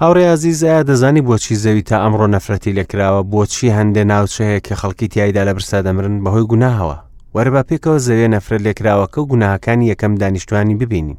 هاوڕێ ئازیز ئایا دەزانی بۆچی زەوی تا ئەمڕۆ نەفرەتی لێکراوە بۆچی هەندێ ناوچەیە کە خەڵکی تایدا لە برسا دەمرن بەهۆی گوناهەوە وەرە با پێکەوە زەوێ نەفرەت لێکراوەکە و گوناهەکانی یەکەم دانیشتوانی ببینین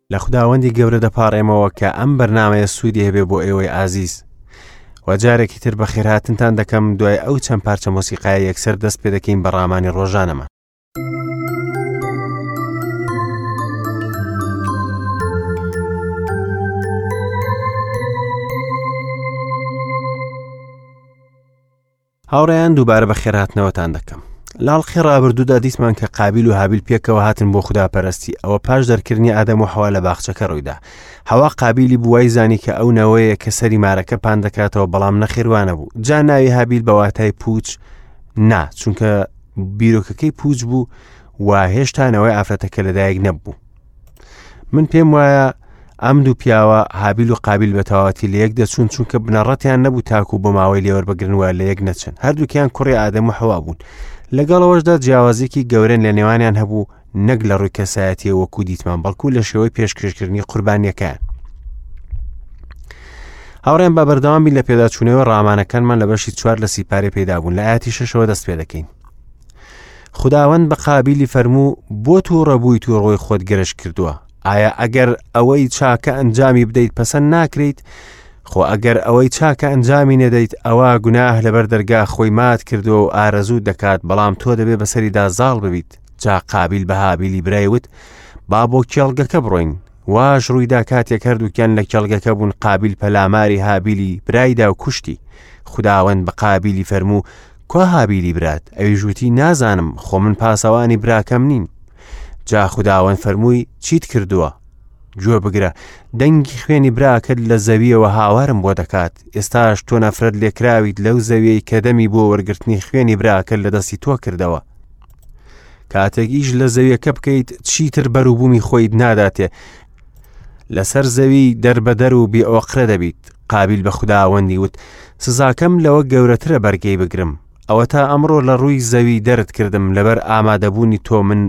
لە خوداوەندی گەورە دەپاڕێمەوە کە ئەم بەرنمەیە سوودی هەبێ بۆ ئێوەی ئازیز و جارێکی تر بە خێرهاتنتان دەکەم دوای ئەو چەند پارچە مۆسیقای یەکسەر دەست پێ دەکەین بە ڕامانی ڕۆژانەمە. هاوڕێیان دووبارە بەخێرهاتنەوەتان دەکەم. لە ئەڵقەی ڕابردوودا دیسمان کە قابیل و هابیل پێکەوە هاتن بۆ خوداپەرستی ئەوە پاش دەرکردنی ئادەم و حەوا لە باخچەکە ڕوویدا حەوا قابیلی بوای زانی کە ئەو نەوەیە کە سەری مارەکە پان دەکاتەوە بەڵام نەخێوانە بوو جا ناوی هابیل بەواتای پوچ نا چونکە بیرۆکەکەی پوچ بوو و هێشتانەوەی ئافرەتەکە لەدایک نەبوو من پێم وایە ئەم دوو پیاوە هابیل و قابل بە تەواتی لە یەک دەچوون چونکە بنەڕەتیان نەبوو تاکو و بە ماوەی لێوەربگرن وە لە یەک نەچن هەردووکیان کوڕی ئادەم و حەوا بوون لەگەڵەوەشدا جیاوازێکی گەورەن لە نێوانیان هەبوو نەک لە ڕووی کەسایەتی وەکو دیتمان بەڵکو لە شێوەی پێشکەشکردنی قوربانیەکەیان هاوڕێن بە بەردەوامی لە پێداچوونەوە ڕامانەکانمان لە بەشی چوار لە سیپارێ پێدا بوون لە ئاتی شەشەوە دەست پێ دەکەین خداوەند بە قابیلی فەرموو بۆ تووڕە بوویت و ڕۆی خۆت گەرش کردووە ئایا ئەگەر ئەوەی چاکە ئەنجامی بدەیت پەسەند ناکریت خۆ ئەگەر ئەوەی چاکە ئەنجامی نەدەیت ئەوە گوناه لەبەر دەرگا خۆی مات کردووە و ئارەزوو دەکات بەڵام تۆ دەبێ بەسەریدا زاڵ ببیت جا قابیل بە هابیلی برایوت با بۆ کێڵگەکە بڕۆین واش ڕوویدا کاتێک هەردووکیان لە کێڵگەکە بوون قابیل پەلاماری هابیلی برایدا و کوشتی خداوەند بە قابیلی فەرموو کوا هابیلی برات ئەویش وتی نازانم خۆ من پاسەوانی براکەم نیم جا خداوەند فەرمووی چیت کردووە گوێ بگرە دەنگی خوێنی براکەت لە زەویەوە هاوارم بۆ دەکات ئێستاش تۆ نەفرەت لێکراویت لەو زەویەی کە دەمی بۆ وەرگرتنی خوێنی براکە لە دەستی تۆ کردەوە کاتێکیش لە زەویەکە بکەیت چیتر بەروبوومی خۆیت ناداتێ لەسەر زەوی دەربەدەر و بێ ئۆقرە دەبیت قابل بە خوداوەندی وت سزاکەم لەوە گەورەترە بەرگەی بگرم ئەوە تا ئەمڕۆ لە ڕووی زەوی دەرت کردم لەبەر ئامادەبوونی تۆ من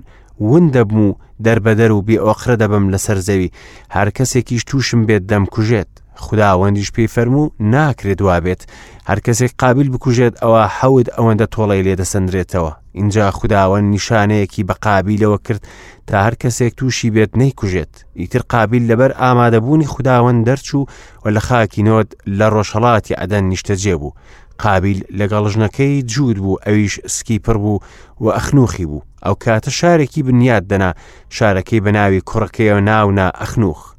ون دەبم و دەربەدەر و بێ ئۆقرە دەبم لەسەر زەوی هەر کەسێکیش تووشم بێت دەمکوژێت خداوەندیش پێی فەرموو ناکرێت وابێت هەر کەسێک قابل بکوژێت ئەوە حەود ئەوەندە تۆڵەی لێ دەسەندرێتەوە اینجا خداوەند نیشانەیەکی بە قابیلەوە کرد تا هەر کەسێک تووشی بێت نەیکوژێت ئیتر قابل لەبەر ئامادەبوونی خداوەند دەرچوو و لە خاکی نۆت لە ڕۆژهڵاتی ئەدەن نیشتەجێ بوو قابل لەگەڵ ژنەکەی جوود بوو ئەویش سکی پڕ بوو و ئەخنوخی بوو ئەو کاتە شارێکی بنیاد دەنا شارەکەی بە ناوی کوڕەکەیەوە ناونا ئەخنوخ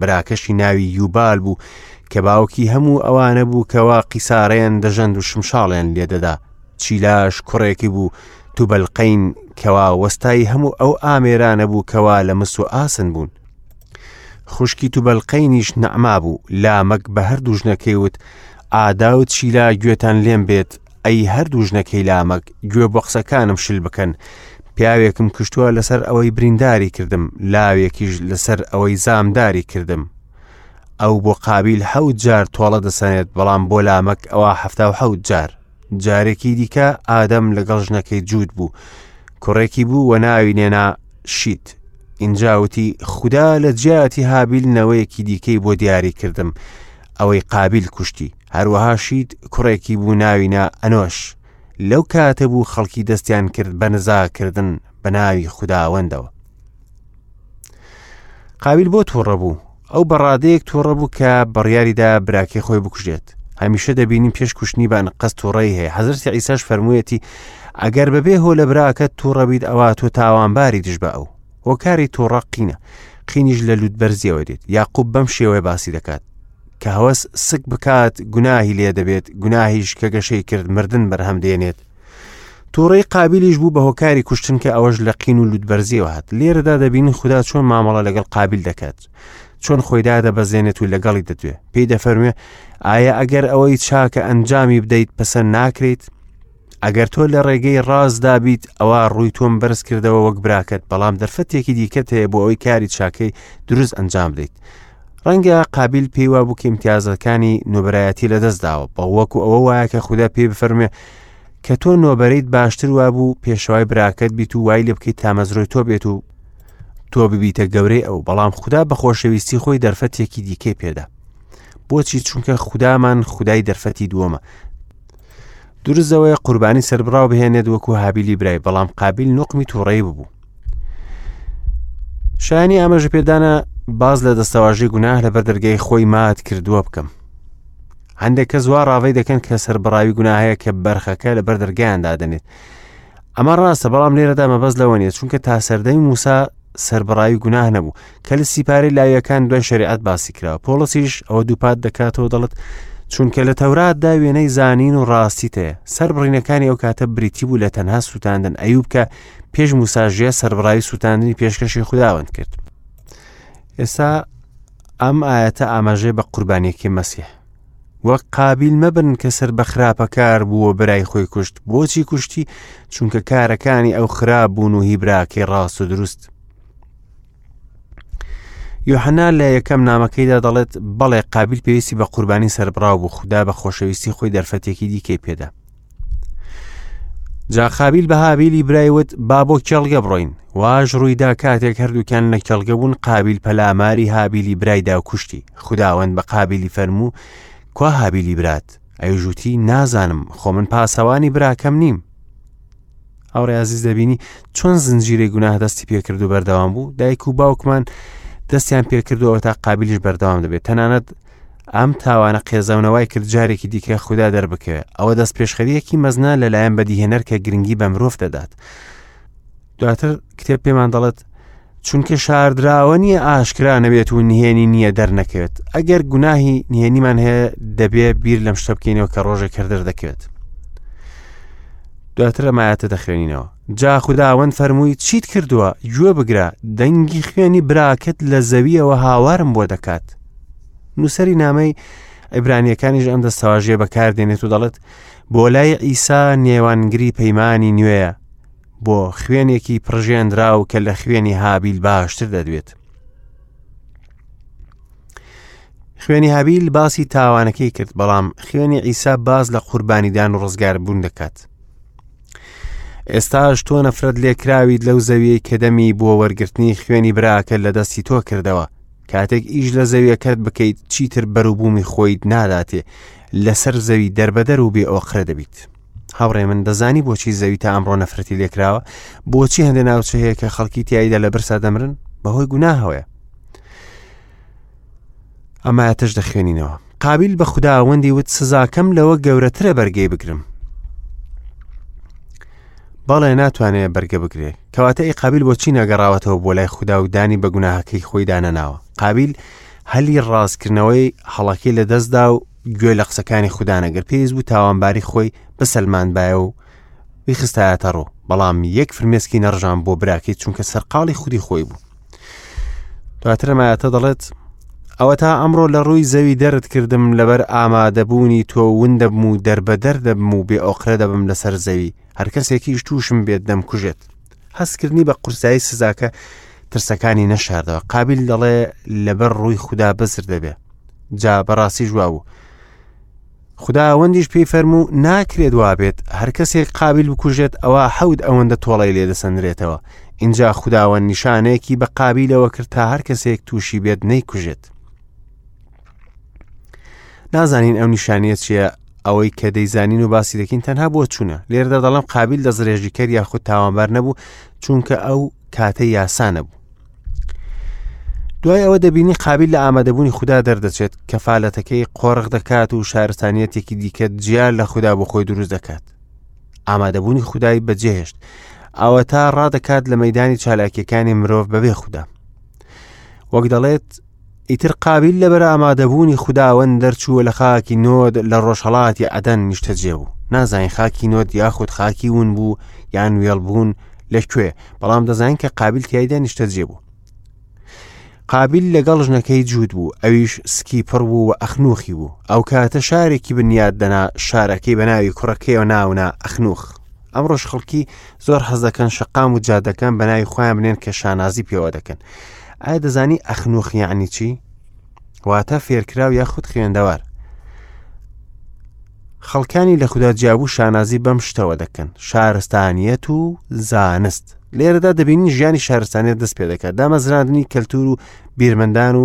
براکەشی ناوی یوبال بوو کە باوکی هەموو ئەوانە بوو کەوا قیسارەیان دەژەند و شمشاڵیان لێدەدا چیلاش کوڕێکی بوو توبەلقین کەوا وەستای هەموو ئەو ئامێرانە بوو کەوا لە مس و ئاسن بوون خوشکی توبەلقینیش نەعما بوو لامەک بە هەردوو ژنەکەی وت ئادا و چیلا گوێتان لێم بێت ئەی هەردوو ژنەکەی لامەک گوێ بۆ قسەکانم شل بکەن پیاوێکم کوشتووە لەسەر ئەوەی برینداری کردم لاوێکیش لەسەر ئەوەی زامداری کردم ئەو بۆ قابیل حەوت جار تۆڵە دەسەنێت بەڵام بۆ لامەک ئەوە هەفتا و حەوت جار جارێکی دیکە ئادەم لەگەڵ ژنەکەی جووت بوو کوڕێکی بوو وە ناوی نێنا شیت ئینجاوتی خوددا لە جیاتی هابیل نەوەیەکی دیکەی بۆ دیاری کردم ئەوەی قابیل کوشتی هەروەها شید کوڕێکی بوو ناوی نا ئەنۆش لەو کاتە بوو خەڵکی دەستیان کرد بە نزاکردن بە ناوی خودداوەندەوە قابل بۆ تووڕە بوو ئەو بەڕادەیەک تووڕە بوو کە بڕیاریدا براکەی خۆی بکوژێت هەمیشە دەبینی پێش کوشتنیبان قەست تووڕی هەیە حەزرسی ئیساش فەرموویەتی ئەگەر بەبێ هۆ لە براکە تووڕەبیت ئەوە تۆ تاوانباری دژ بە ئەو هۆکاری تووڕە قینە قینیش لە لووت بەرزیەوە دێت یاقوب بەم شێوەیە باسی دەکات کە هەوەس سک بکات گوناهی لێ دەبێت گوناهیش کە گەشەی کرد مردن بەرهەم دێنێت تووڕی قابلیش بوو بە هۆکاری کوشتن کە ئەوەش لە قین و لوتبەرزیەوە هات لێرەدا دەبین خوددا چۆن مامەڵە لەگەڵ قابل دەکات چۆن خۆیدا دەبەزێنێت و لەگەڵی دەدوێ پێی دەفەرموێ ئایا ئەگەر ئەوەی چاکە ئەنجامی بدەیت پسە ناکرێت ئەگەر تۆ لە ڕێگەی ڕاستدا بیت ئەوە ڕووی تۆم بەرز کردەوە وەک براکەت بەڵام دەرفەتێکی دیکەت هەیە بۆ ئەوەی کاری چاکەی دروست ئەنجام بدەیت ڕەنگە قابل پێیوا بوو کە امتیازەکانی نۆبرایەتی لەدەست داوە بە وەکو ئەوە وایە کە خوددا پێ بفەرمێ کە تۆ نۆبەریت باشتر وابوو پێشەوای براکەت بیت و وای لێ بکەیت تامەزرۆی تۆ بێت و تۆ ببیتە گەورەی ئەو بەڵام خوددا بە خۆشەویستی خۆی دەرفەتێکی دیکەی پێدا بۆچی چونکە خودامان خودای دەرفەتی دووەمە درزەوەی قوربانی سەربراو بهێنێت وەکو هابیلی برای بەڵام قابل نقمی تووڕێی ببوو شایانی ئاماژە پێدانە باز لە دەستەواژی گوناه لە بەردەرگای خۆی مات کردووە بکەم هەندێک کە زوا ڕاوی دەکەن کە سەربڕاوی گوناهەیە کە بەرخەکە لە بەردەرگیان دادنێت ئەمە ڕاستە بەڵام لێرەدا مەبەز لەوە نیە چونکە تا سەردەمی موسا سربڕاوی گوناه نەبوو کە لە سیپارەی لاویەکان دوای شریعەت باسی کراوە پۆڵسیش ئەوە دووپات دەکاتەوە دەڵت چونکە لە تەوراتدا وێنەی زانین و ڕاستی تەیە سەر بڕینەکانی ئەو کاتە بریتی بوو لە تەنها سووتاندن ئەیوب کە پێش موساژیە سەربڕاوی سووتاندنی پێشکەشی خداوەند کرد ئێستا ئەم ئاەتە ئاماژێ بە قوربانیەکی مەسیح وەک قابل مەبن کە سەر بە خراپەکار بووە برای خۆی کوشت بۆچی کوشتی چونکە کارەکانی ئەو خراپ بوون و هی براکەی ڕاست و دروست یوحنا لە یەکەم نامەکەیدا دەڵێت بەڵێ قابل پێویستی بە قوربانی سەربراو بوو خوددا بە خۆشەویستی خۆی دەرفەتێکی دیکەی پێدا جاخابیل بە هابیلی برایوت با بۆ کێڵگە بڕۆین واش ڕوویدا کاتێک هەردووکیان لە کێڵگە بوون قابل پەلاماری هابیلی برایدا و کوشتی خداوەند بە قابلی فەرموو کوا هابیلی برات ئەیژوتی نازانم خۆ من پاسەوانی براکەم نیم هاوڕێ ئازیز دەبینی چۆن زنجیرەی گوناه دەستی پێکرد و بەردەوام بوو دایک و باوکمان دەستیان پێکردەوە تا قابلیش بەردەوام دەبێت تەنانەت ئەم تاوانە قێزەونەوای کرد جارێکی دیکە خوددا دەربکەوێت ئەوە دەست پێشخەریەکی مەزنا لەلایەن بەدیهێنەر کە گرنگی بە مرۆڤ دەدات دواتر کتێب پێمان دەڵێت چونکە شاردراوە نییە ئاشکرا نەبێت و نهێنی نییە دەرنەکەوێت ئەگەر گوناهی نهێنیمان هەیە دەبێ بیر لەم شتە بکەینەوە کە ڕۆژێک هەر دەردەکەوێت دواتر ئەمایەتە دەخوێنینەوە جا خودداوەند فەرمووی چیت کردووە گوێ بگرە دەنگی خوێنی براکەت لە زەویەوە هاوارم بۆ دەکات نووسری نامەی ئەبرانیەکانیش ئەم دەستەواژەیە بەکاردێنێت و دەڵێت بۆ لای ئیسا نێوانگری پەیمانی نوێیە بۆ خوێنێکی پڕژێنراو کە لە خوێنی هابیل باشتر دەدوێت خوێنی هابیل باسی تاوانەکەی کرد بەڵام خوێنی ئیسا باز لە قوربانیدان و ڕزگار بوون دەکات ئێستاش تۆ نەفرەت لێکراویت لەو زەویەی کە دەمی بۆ وەرگرتنی خوێنی براکە لە دەستی تۆ کردەوە کاتێک ئیش لە زەویەکەت بکەیت چیتر بەروبوومی خۆیت ناداتێ لەسەر زەوی دەربەدەر و بێ ئۆقرە دەبیت. هاوڕێ من دەزانی بۆچی زەوی تا ئەمڕۆ نەفرەتی لێکراوە بۆچی هەندێک ناوچە هەیە کە خەڵکی تاییدا لە برسا دەمرن بەهۆی گوناهەوەە ئەمە تەش دەخوێنینەوە قابل بە خودداوەندی وت سزاکەم لەوە گەورەترە بەرگەی بگرم بەڵێ ناتوانێت بەرگە بگرێ کەواتە ئی قابل بۆچی نەگەڕاوەتەوە بۆ لای خوددا و دانی بە گوناهەکەی خۆی دانەناوە قابل هەلی ڕاستکردنەوەی هەڵەکەی لە دەستدا و گوێ لە قسەکانی خوددانە گەر پێویست بوو تاوانباری خۆی بسەلمانبایە و بیخستایەتە ڕۆ بەڵام یەک فرمێسکی نەڕژان بۆ براکەی چونکە سەرقاڵی خودی خۆی بوو دواتر مایەتە دەڵێت ئەوە تا ئەمڕۆ لە ڕووی زەوی دەرت کردم لەبەر ئامادەبوونی تۆ ون دەبم و دەربەدەر دەبم و بێ ئۆقرە دەبم لەسەر زەوی هەر کەسێکیش تووشم بێت دەم کوژێت هەستکردنی بە قورسایی سزاکە ترسەکانی نەشاردەوە قابل دەڵێ لەبەر ڕووی خوددا بەزر دەبێ جا بەڕاستی ژوا بوو خدا ئەوەندیش پێی فەرمو و ناکرێت وابێت هەر کەسێک قابل بکوژێت ئەوە حەود ئەوەندە تۆڵی لێ دەسەنرێتەوە اینجا خداوە نیشانەیەکی بە قابلەوە کرد تا هەر کەسێک تووشی بێت نەیکوژێت نازانین ئەو نیشانیە چیە ئەوەی کە دەیزانین و باسی دەکەین تەنها بۆ چوونە لێردا دەڵم قابل دە زرێژی کەر یاخود تاوانبار نەبوو چونکە ئەو کاتە یاسانە بوو دوای ئەوە دەبینی قابل لە ئامادەبوونی خوددا دەردەچێت کەفاالەتەکەی قۆرغ دەکات و شارستانیەتێکی دیکە جیا لە خوددا بۆ خۆی دروست دەکات ئامادەبوونی خودایی بەجێهێشت ئەوە تا ڕادەکات لە مەدانی چالاکیەکانی مرۆڤ بەبێ خوددا وەک دەڵێت ئیتر قابل لە بەرامادەبوونی خودداوەند دەرچووە لە خاکی نۆد لە ڕۆژهڵاتی ئەدەن نیشتەجێ بوو نازانین خاکی نۆد یاخود خاکی ون بوو یان وێڵ بوون لەکوێ بەڵام دەزانین کە قابل تایدا نیشتەجێ بوو قابل لەگەڵ ژنەکەی جوود بوو ئەویش سکی پڕ بوو و ئەخنوخی بوو ئەو کاتە شارێکی بنیاد دەنا شارەکەی بە ناوی کوڕەکەیەوە ناونا ئەخنوخ ئەمڕۆش خەڵکی زۆر حەز دەکەن شەقام و جادەکان بە ناوی خۆیان بنێن کە شانازی پێوە دەکەن ئایا دەزانی ئەخنوخ یعنی چی واتە فێرکراو یاخود خوێندەوار خەڵکانی لە خوددا جیابوو شانازی بەم شتەوە دەکەن شارستانیەت و زانست لێرەدا دەبینی ژیانی شارستانیت دەست پێ دەکات دامەزراندنی کەلتور و بیرمەندان و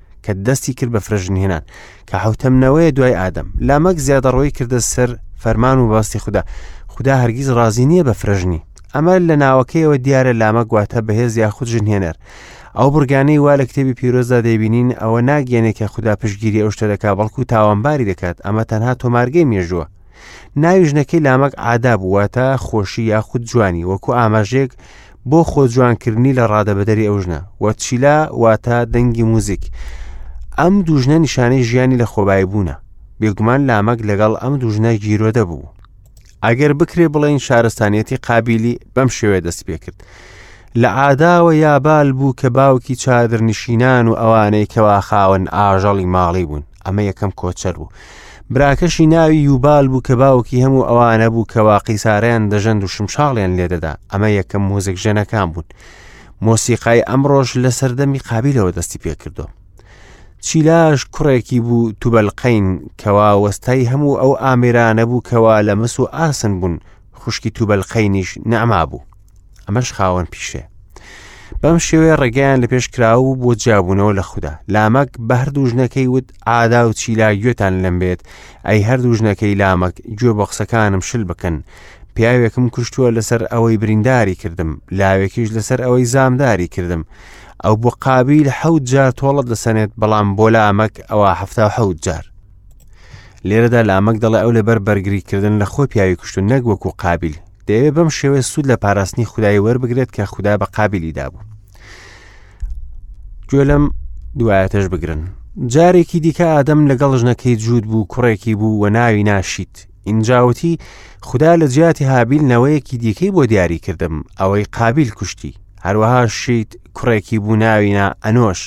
کە دەستی کرد بە فرەژنهێنان کە حوتەم نەوەیە دوای ئادەم لامەک زیادەڕۆی کردە سەر فەرمان و باستی خوددا خوددا هەرگیز ڕازی نییە بە فرەژنی ئەمە لە ناوەکەیەوە دیارە لامە گواتە بەهێز یاخود ژنهێنەر ئەو بڕگانەی وا لە کتێبی پیرۆزدا دەبینین ئەوە ناگەێنێکە خوددا پشگیری ئەو شتە دەکات بەڵکو تاوانباری دەکات ئەمە تەنها تۆمارگەی مێژووە ناوی ژنەکەی لامەک ئادا بوو واتە خۆشی یاخود جوانی وەکو ئاماژێک بۆ خۆ جوانکردنی لە ڕادەبەدەری ئەو ژنە وەچیلا واتە دەنگی موزیک ئەم دوژنە نیشانەی ژیانی لە خۆبایی بوونە بێگومان لامەک لەگەڵ ئەم دوژنە گیرۆدە بوو ئەگەر بکرێ بڵێن شارستانیەتی قابلی بەم شێوێ دەست پێ کرد لە عاداوە یابال بوو کە باوکی چادرنشینان و ئەوانەی کەوا خاوەن ئاژەڵی ماڵی بوون ئەمە یەکەم کۆچەر بوو براکەشی ناوی یوبال بوو کە باوکی هەموو ئەوانە بوو کە واقیساریان دەژەند و شمشاڵیان لێدەدا ئەمە یەکەم موزیک ژەنەکان بوون مۆسیقای ئەمڕۆژ لە سەردەمی قابلەوە دەستی پێکردو چیلاش کوڕێکی بوو توبەلقین کەوا وەستای هەموو ئەو ئامرانە بوو کەوا لە مس و ئاسن بوون خوشکی توبەلقینیش نەما بوو ئەمەش خاوەن پیشەیە بەم شێوەیە ڕێگەیان لە پێش کراوە بۆ جیابوونەوە لە خوددا لامەک بە هەردوو ژنەکەی وت ئادا و چیلا گوێتان لەم بێت ئەی هەردوو ژنەکەی لامەک گوێ بە قسەکانم شل بکەن پیاوێکم کوشتووە لەسەر ئەوەی برینداری کردم لاوێکیش لەسەر ئەوەی زامداری کردم ئەو بۆ قابیل حەوت جار تۆڵت دەسەنێت بەڵام بۆ لامەک ئەوە هەفتا حەوت جار لێرەدا لامەک دەڵێ ئەو لەبەر بەرگریکردن لە خۆ پیاوی کوشتن نەک وەکو قابل دەیەوێت بەم شێوەیە سوود لە پاراستنی خدای وەربگرێت کە خدا بە قابلی دابوو گوێ لەم دوایەتەش بگرن جارێکی دیکە ئادەم لەگەڵ ژنەکەی جوود بوو کوڕێکی بوو و ناوی ناشیت ئینجاوتی خدا لە جیاتی هابیل نەوەیەکی دیکەی بۆ دیاری کردم ئەوەی قابل کوشتی هەروەها شیت کوڕێکی بوو ناوینا ئەنۆش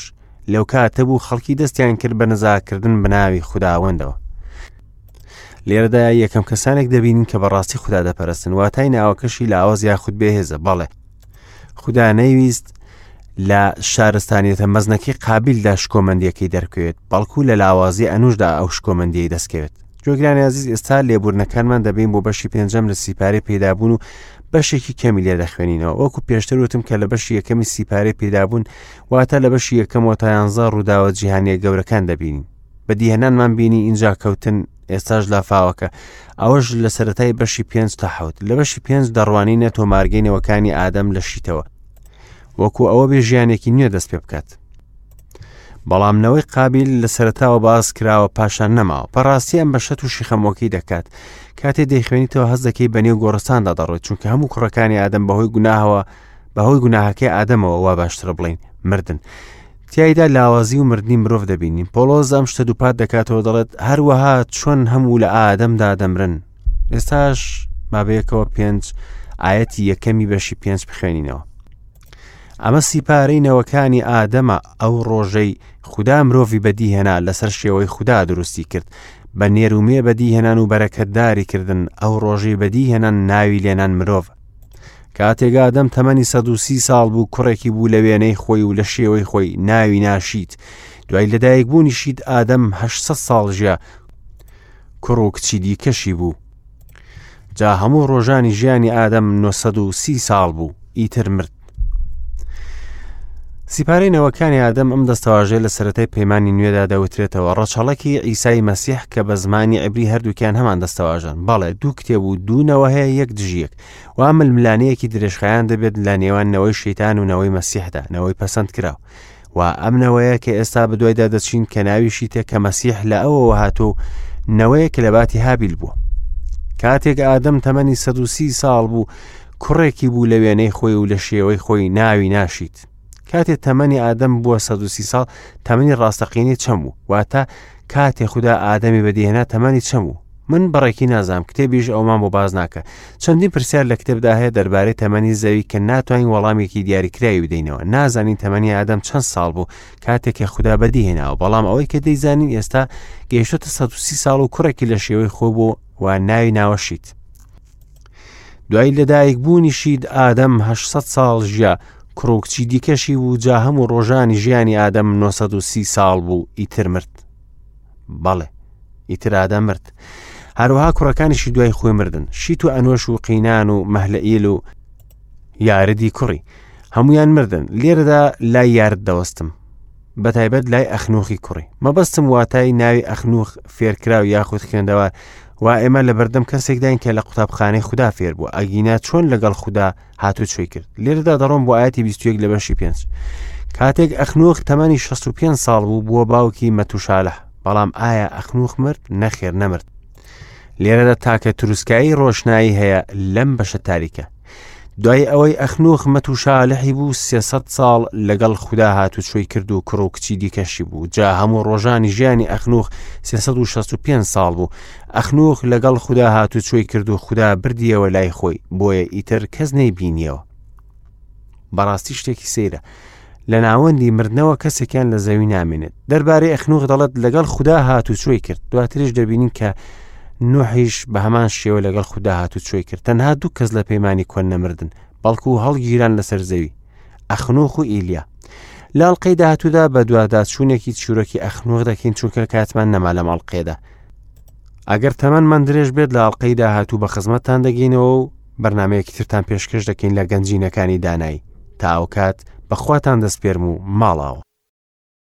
لەو کاتە بوو خەڵکی دەستیان کرد بە نزاکردن بە ناوی خداوەندەوە لێرەدا یەکەم کەسانێک دەبینین کە بەڕاستی خوددا دەپەرستن واتای ناوەکەشی لاوەز یاخود بێهێزە بەڵێ خوددا نەیویست لە شارستانیەتە مەزنەکەی قابلدا شکۆمەندیەکەی دەرکوێت بەڵکو لە لاوازی ئەنوشدا ئەو شکۆمەندی دەستکەوێت جۆگرانی عزیز ئێستا لێبوورنەکانمان دەبین بۆ بەشی پێنجەم لە سیپارەی پێدابوون و بەشێکی کەمی لێ دەخوێنینەوە وەکو پێشتر وتم کە لە بەشی یەکەمی سیپارەی پێدابوون واتە لە بەشی یەکەمەوە تایانزا ڕووداوە جیهانیە گەورەکان دەبینین بەدیهێنانمان بینی ئینجا کەوتن ئێستاش لافاوەکە ئەوەش لە سەتای بەشی پێنج تا حوت لە بەشی پێنج دەڕوانینە تۆمارگەینەوەکانی ئادەم لە شیتەوە وەکو ئەوە بێ ژیانێکی نوێ دەست پێ بکات بەڵام نەوەی قابل لە سەرتاوە باز کراوە پاشان نەماوە پەڕاستی ئەم بەشە تووشی خەمۆکی دەکات کاتێ دەیخوێنیتەوە هەز دەکەی بەنێو گۆڕستاندا دەڕۆیت چونکە هەموو کوڕەکانی ئادەم بەهۆی گوناهەوە بەهۆی گوناهەکەی ئادەمەوە وا باشترە بڵین مردن. تایدا لاوازی و مردنی مرۆڤ دەبینین پۆلۆز ئەم شتە دووپات دەکاتەوە دەڵێت هەروەها چۆن هەموو لە ئادەمدا دەمرن ئێستاش مابەیەکەوە پێنج ئاەتی یەکەمی بەشی پێنج بخوێنینەوە ئەمە سیپارەی نەوەکانی ئادەمە ئەو ڕۆژەی خوددا مرۆڤی بەدیهێنا لەسەر شێوەی خوددا دروستی کرد بە نێرومێ بەدیهێنان و بەرەکەتداری کردن ئەو ڕۆژەی بەدیهێنان ناوی لێنان مرۆڤ کاتێک ئادەم تەمەنی سەد و سی ساڵ بوو کوڕێکی بوو لە وێنەی خۆی و لە شێوەی خۆی ناوی ناشیت دوای لەدایک بوونی شیت ئادەم هە ساڵ ژە کوڕ و کچی دیکەشی بوو جا هەموو ڕۆژانی ژیانی ئادەم 930 ساڵ بوو ئیتر مرد سیپارەی نەوەکانی ئادەم ئەم دەستەواژەیە لە سەتای پەیمانانی نوێدا دەوترێتەوە ڕەچەڵکی ئیسای مەسیح کە بە زمانی عبری هەردووکیان هەمان دەستەواژەن بەڵێ دوو کتێب و دوونەوە هەیە یەک دژیەک و ململانەیەکی درێژخایان دەبێت لە نێوان نەوەی شیتان و نەوەی مەسیحدا نەوەی پەسەند کراو وا ئەم نەوەیە کە ئێستا بەدوایدا دەچین کە ناویشی تێ کە مەسیح لە ئەوەوە هاتۆ و نەوەیەک لە باتی هابیل بووە کاتێک ئادەم تەمەنی 130 ساڵ بوو کوڕێکی بوو لە وێنەی خۆی و لە شێوەی خۆی ناوی ناشیت کاتێ تەمەنی ئادەم بووە 130 ساڵ تەمەنی ڕاستەقینەی چەم و واتە کاتێ خوددا ئادەمی بەدیهێنا تەمەنی چەم و من بەڕێکی نازام کتێبیش ئەومان بۆ باز ناکە چەندین پرسیار لە کتێبدا هەیە دەربارەی تەمەنی زەوی کە ناتوانین وەڵامێکی دیاریکراوی بدەینەوە نازانین تەمەنی ئادەم چەند ساڵ بوو کاتێک کە خوددا بەدیهێناوە بەڵام ئەوەی کە دەیزانین ئێستا گەیشتە 130 ساڵ و کوڕێکی لە شێوەی خۆ بوو و ناوی ناوەشیت دوای لەدایک بوونیشید ئادەم 600 ساڵ ژیا کوڕۆکچی دیکەشی و جا هەموو ڕۆژانی ژیانی ئادەم 930 ساڵ بوو ئیتر مرد بەڵێ ئیتر ئادا مرد هەروەها کوڕەکانیشی دوای خۆی مردن شیت و ئەنۆش و قینان و مەهلەئیل و یاردی کوڕی هەمویان مردن لێرەدا لای یارد دەوەستم بە تایبەت لای ئەخنوخی کوڕی مەبەستم واتای ناوی ئەخنوخ فێرکراو یاخود خوێندەوە و ئێمە لە بەردەم کەسێکداین کە لە قوتابخانەی خوددا فێر بووە ئەگینا چۆن لەگەڵ خوددا هاتو چۆی کرد لێرەدا دەڕۆم بۆ ئاەتی 21 لە بەشی پێنج کاتێک ئەخنوخ تەمەنی 65 ساڵ بوو بووە باوکی مەتوشالە بەڵام ئایا ئەخنوخ مرد نەخێر نەمرد لێرەدا تاکە تروسکایی ڕۆشنایی هەیە لەم بەشە تاریکە دوای ئەوەی ئەخنوخ مەتوشالحی بوو سێسەد ساڵ لەگەڵ خوددا هاتو چۆی کرد و کڕ و کچی دیکەشی بوو جا هەموو ڕۆژانی ژیانی ئەخنوخ 365 ساڵ بوو ئەخنووخ لەگەڵ خودا هات و چۆی کرد و خودا بردیەوە لای خۆی بۆیە ئیتر کەس نەیبینیەوە بەڕاستی شتێکی سەیرە لە ناوەندی مردنەوە کەسێکیان لە زەوی نامێنێت دەربارەی ئەخنووخ دەڵێت لەگەڵ خودا هات و چۆی کرد دواتریش دەبینین کە نوحیش بە هەمان شێوە لەگەڵ خودا هات و چۆی کرد تەنها دوو کەس لە پەیمانانی کۆن نەمردن بەڵکو و هەڵگیران لەسەر زەوی ئەخنووخ و ئیلیا لاڵقەی داهاتوودا بە دواداچوونێکی چیرۆکی ئەخنووخ دەکەین چونکە کاتمان نەما لەم ئەڵلقێدا ئەگەر تەمەنمان درێژ بێت لە ئەڵلقەی داهاتوو بە خزمەتتان دەگەینەوە و بەرنمەیەکی ترتان پێشکەش دەکەین لە گەنجینەکانی دانای تا ئەوکات بەخواتان دەستپێرم و ماڵاوە